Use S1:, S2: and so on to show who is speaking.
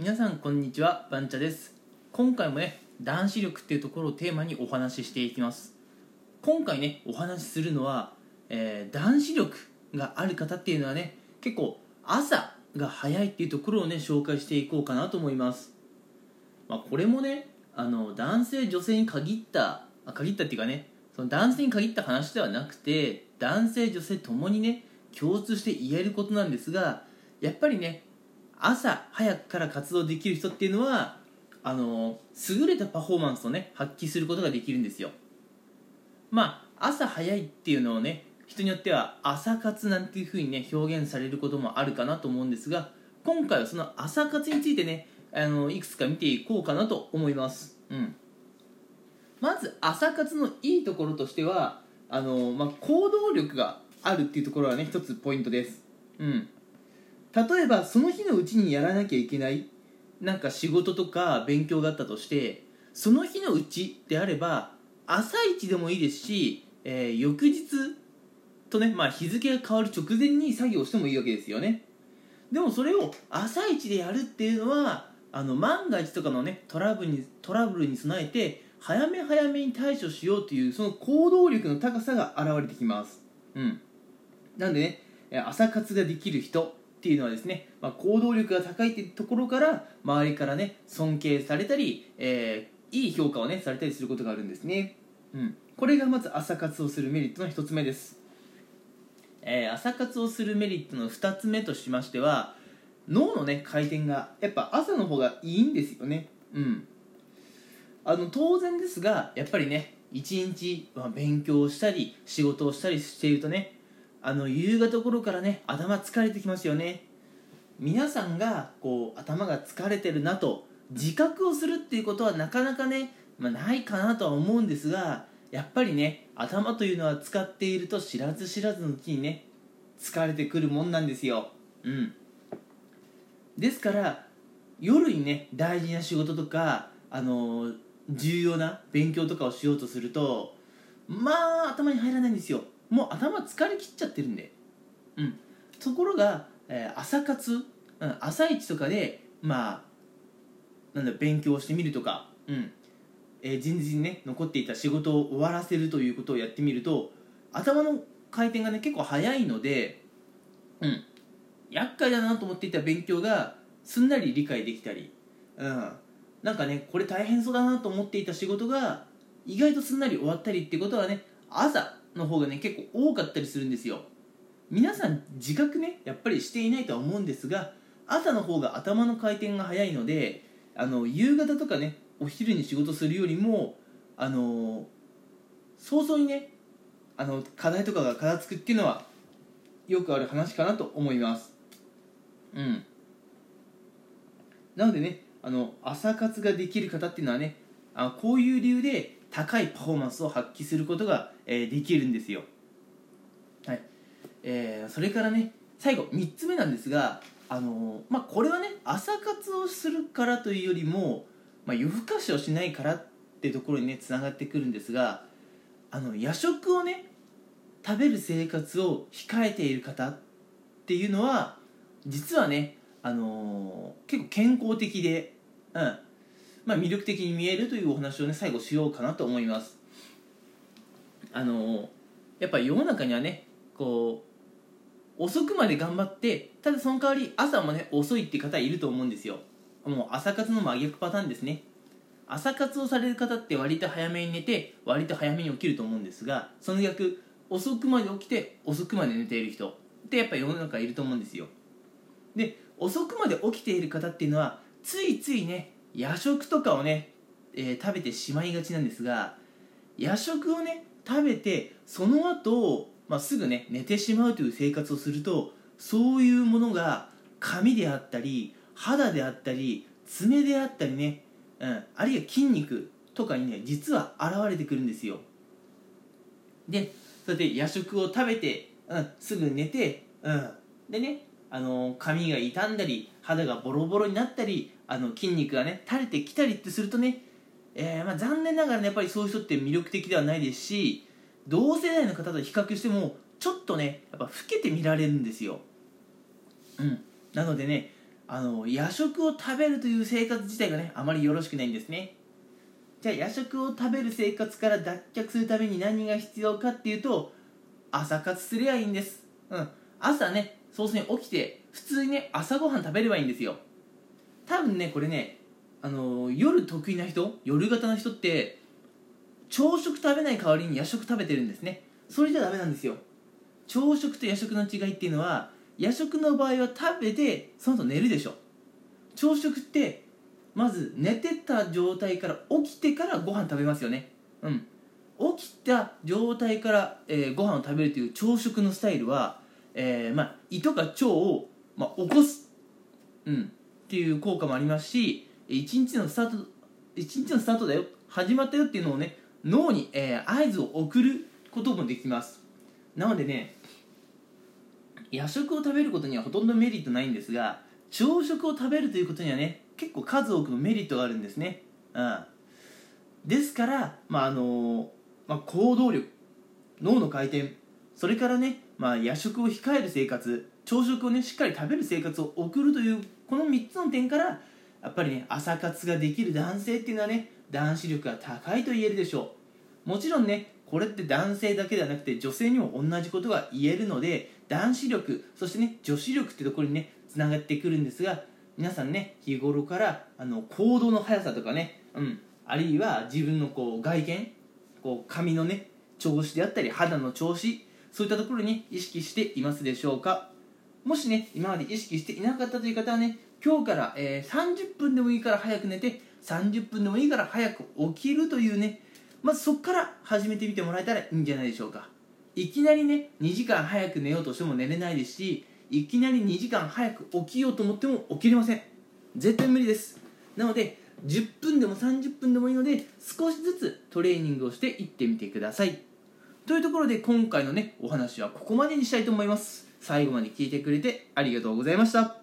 S1: 皆さんこんにちはバンチャです。今回もね男子力っていうところをテーマにお話ししていきます。今回ねお話しするのは、えー、男子力がある方っていうのはね結構朝が早いっていうところをね紹介していこうかなと思います。まあ、これもねあの男性女性に限ったあ限ったっていうかねその男性に限った話ではなくて男性女性ともにね共通して言えることなんですがやっぱりね朝早くから活動できる人っていうのはあの優れたパフォーマンスをね発揮することができるんですよ。まあ朝早いっていうのをね人によっては朝活なんていうふうにね表現されることもあるかなと思うんですが今回はその朝活についてねあのいくつか見ていこうかなと思います。うん。まず朝活のいいところとしてはあの、まあ、行動力があるっていうところはね一つポイントです。うん。例えばその日のうちにやらなきゃいけないなんか仕事とか勉強があったとしてその日のうちであれば朝一でもいいですし、えー、翌日とね、まあ、日付が変わる直前に作業してもいいわけですよね。でもそれを朝一でやるっていうのはあの万が一とかのねトラブルにトラブルに備えて早め早めに対処しようというその行動力の高さが現れてきます。うん。なんでね朝活ができる人っていうのはですね、まあ、行動力が高いっていうところから周りからね尊敬されたり、えー、いい評価をねされたりすることがあるんですね、うん、これがまず朝活をするメリットの1つ目です、えー、朝活をするメリットの2つ目としましては脳のね回転がやっぱ朝の方がいいんですよね。うん。あの当然ですがやっぱりね一日、まあ、勉強したり仕事をしたりしているとねあの夕方頃からね頭疲れてきますよね。皆さんがこう頭が疲れてるなと自覚をするっていうことはなかなかね、まあ、ないかなとは思うんですがやっぱりね頭というのは使っていると知らず知らずのうちにね疲れてくるもんなんですよ。うん。ですから夜にね大事な仕事とかあの重要な勉強とかをしようとするとまあ頭に入らないんですよ。もう頭疲れきっちゃってるんで。うん。ところが、えー、朝活、うん、朝一とかでまあなんだ勉強してみるとか、うん。えー、前日にね残っていた仕事を終わらせるということをやってみると頭の回転がね結構早いのでうん。厄介だなと思っていた勉強がすんなり理解できたり、うん、なんかねこれ大変そうだなと思っていた仕事が意外とすんなり終わったりってことはね朝の方がね結構多かったりするんですよ。皆さん自覚ねやっぱりしていないとは思うんですが朝の方が頭の回転が早いのであの夕方とかねお昼に仕事するよりもあの早々にねあの課題とかが片付くっていうのはよくある話かなと思います。うん。なのでねあの朝活ができる方っていうのはねあこういう理由で高いパフォーマンスを発揮することが、えー、できるんですよ。はい。えー、それからね最後3つ目なんですがあのー、まあこれはね朝活をするからというよりも、まあ、夜更かしをしないからってところにねつながってくるんですがあの夜食をね食べる生活を控えている方っていうのは実はね、あのー、結構健康的で、うん。まあ、魅力的に見えるというお話をね最後しようかなと思います。あの、やっぱ世の中にはねこう遅くまで頑張ってただその代わり朝もね遅いって方いると思うんですよ。もう朝活の真逆パターンですね。朝活をされる方って割と早めに寝て割と早めに起きると思うんですがその逆遅くまで起きて遅くまで寝ている人ってやっぱ世の中いると思うんですよ。で遅くまで起きている方っていうのはついついね夜食とかをね、えー、食べてしまいがちなんですが夜食をね食べてその後、まあ、すぐね寝てしまうという生活をするとそういうものが髪であったり肌であったり爪であったりね、うん、あるいは筋肉とかにね実は現れてくるんですよ。でそれで夜食を食べて、うん、すぐ寝て、うん、でねあの髪が傷んだり肌がボロボロになったりあの筋肉がね垂れてきたりってするとね、えー、まあ、残念ながらねやっぱりそういう人って魅力的ではないですし同世代の方と比較してもちょっとねやっぱ老けて見られるんですよ。うん。なのでねあの夜食を食べるという生活自体がねあまりよろしくないんですね。じゃあ夜食を食べる生活から脱却するために何が必要かっていうと朝活すりゃいいんです。うん。朝ね早々に起きて普通にね朝ごはん食べればいいんですよ。多分ねこれねあの夜得意な人夜型の人って朝食食べない代わりに夜食食べてるんですね。それじゃダメなんですよ。朝食と夜食の違いっていうのは夜食の場合は食べてその後寝るでしょ。朝食ってまず寝てた状態から起きてからご飯食べますよね。うん。起きた状態から、えー、ご飯を食べるという朝食のスタイルは、えー、まあ、胃とか腸を、まあ、起こす、うん、っていう効果もありますし一日のスタート一日のスタートだよ。始まったよっていうのをね脳に、えー、合図を送ることもできます。なのでね夜食を食べることにはほとんどメリットないんですが朝食を食べるということにはね結構数多くのメリットがあるんですね、うん、ですから、まああのまあ、行動力脳の回転それからね、まあ、夜食を控える生活朝食をねしっかり食べる生活を送るというこの3つの点からやっぱりね朝活ができる男性っていうのはね男子力が高いと言えるでしょう。もちろんねこれって男性だけではなくて女性にも同じことが言えるので男子力そしてね女子力ってところにねつながってくるんですが皆さんね日頃からあの行動の速さとかね、うん、あるいは自分のこう外見こう髪のね調子であったり肌の調子そういったところに意識していますでしょうか。もしね今まで意識していなかったという方はね今日から、えー、30分でもいいから早く寝て30分でもいいから早く起きるというね。まずそこから始めてみてもらえたらいいんじゃないでしょうか。いきなりね2時間早く寝ようとしても寝れないですしいきなり2時間早く起きようと思っても起きれません。絶対無理です。なので10分でも30分でもいいので少しずつトレーニングをしていってみてください。というところで今回のねお話はここまでにしたいと思います。最後まで聞いてくれてありがとうございました。